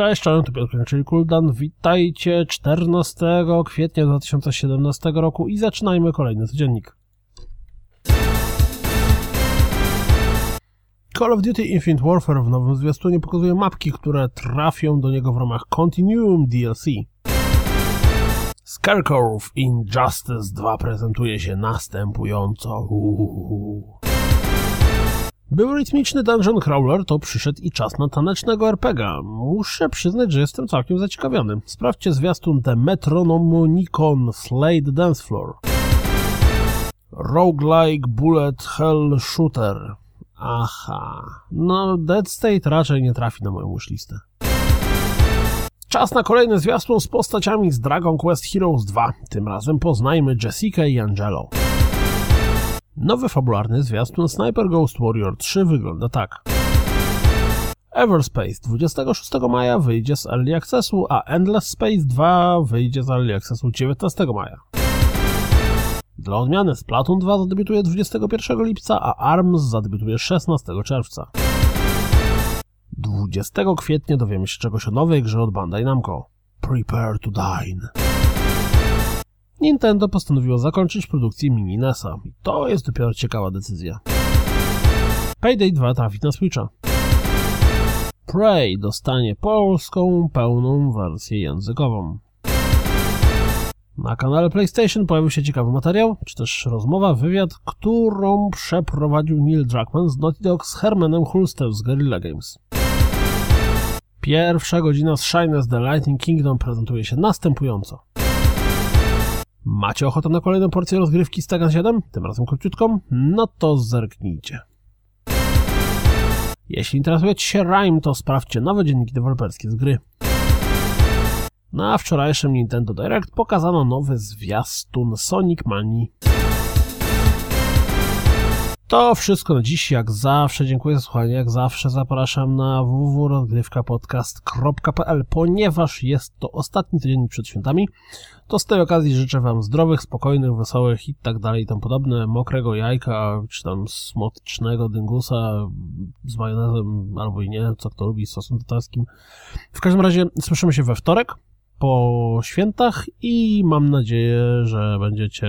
Cześć, cześć, tu Piotr czyli Kuldan. Witajcie 14 kwietnia 2017 roku i zaczynajmy kolejny codziennik. Call of Duty Infinite Warfare w nowym zwiastunie pokazuje mapki, które trafią do niego w ramach Continuum DLC. Scarecrow Injustice 2 prezentuje się następująco. Uhuhu. Był rytmiczny dungeon crawler, to przyszedł i czas na tanecznego RPGa. Muszę przyznać, że jestem całkiem zaciekawiony. Sprawdźcie zwiastun The Metronomonicon Slade Dance Floor. Roguelike Bullet Hell Shooter. Aha. No, Dead State raczej nie trafi na moją listę. Czas na kolejny zwiastun z postaciami z Dragon Quest Heroes 2. Tym razem poznajmy Jessica i Angelo. Nowy fabularny zwiastun Sniper Ghost Warrior 3 wygląda tak. Everspace 26 maja wyjdzie z Early Accessu, a Endless Space 2 wyjdzie z Early Accessu 19 maja. Dla odmiany Splatoon 2 zadebiutuje 21 lipca, a ARMS zadebiutuje 16 czerwca. 20 kwietnia dowiemy się czegoś o nowej grze od Bandai Namco. Prepare to Dine. Nintendo postanowiło zakończyć produkcję mini NESa. I to jest dopiero ciekawa decyzja. Payday 2 trafi na Switcha. Prey dostanie polską, pełną wersję językową. Na kanale PlayStation pojawił się ciekawy materiał, czy też rozmowa, wywiad, którą przeprowadził Neil Druckmann z Naughty Dog z Hermanem Hulstem z Guerrilla Games. Pierwsza godzina z Shines The Lightning Kingdom prezentuje się następująco. Macie ochotę na kolejną porcję rozgrywki z Tegan 7? Tym razem króciutką? No to zerknijcie. Jeśli interesujecie się Rime, to sprawdźcie nowe dzienniki deweloperskie z gry. Na wczorajszym Nintendo Direct pokazano nowy zwiastun Sonic Manii. To wszystko na dziś, jak zawsze. Dziękuję za słuchanie. Jak zawsze zapraszam na www.rozgrywkapodcast.pl Ponieważ jest to ostatni tydzień przed świętami, to z tej okazji życzę Wam zdrowych, spokojnych, wesołych i tak dalej i tam podobne, mokrego jajka, czy tam smotycznego dyngusa z majonezem albo i nie, co kto lubi, z sosem tatarskim. W każdym razie słyszymy się we wtorek po świętach i mam nadzieję, że będziecie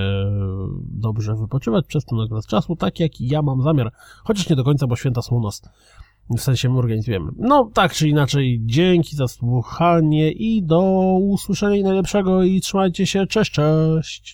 dobrze wypoczywać przez ten okres czasu, tak jak ja mam zamiar. Chociaż nie do końca, bo święta są u nas. W sensie my organizujemy. No, tak czy inaczej, dzięki za słuchanie i do usłyszenia najlepszego i trzymajcie się. Cześć, cześć!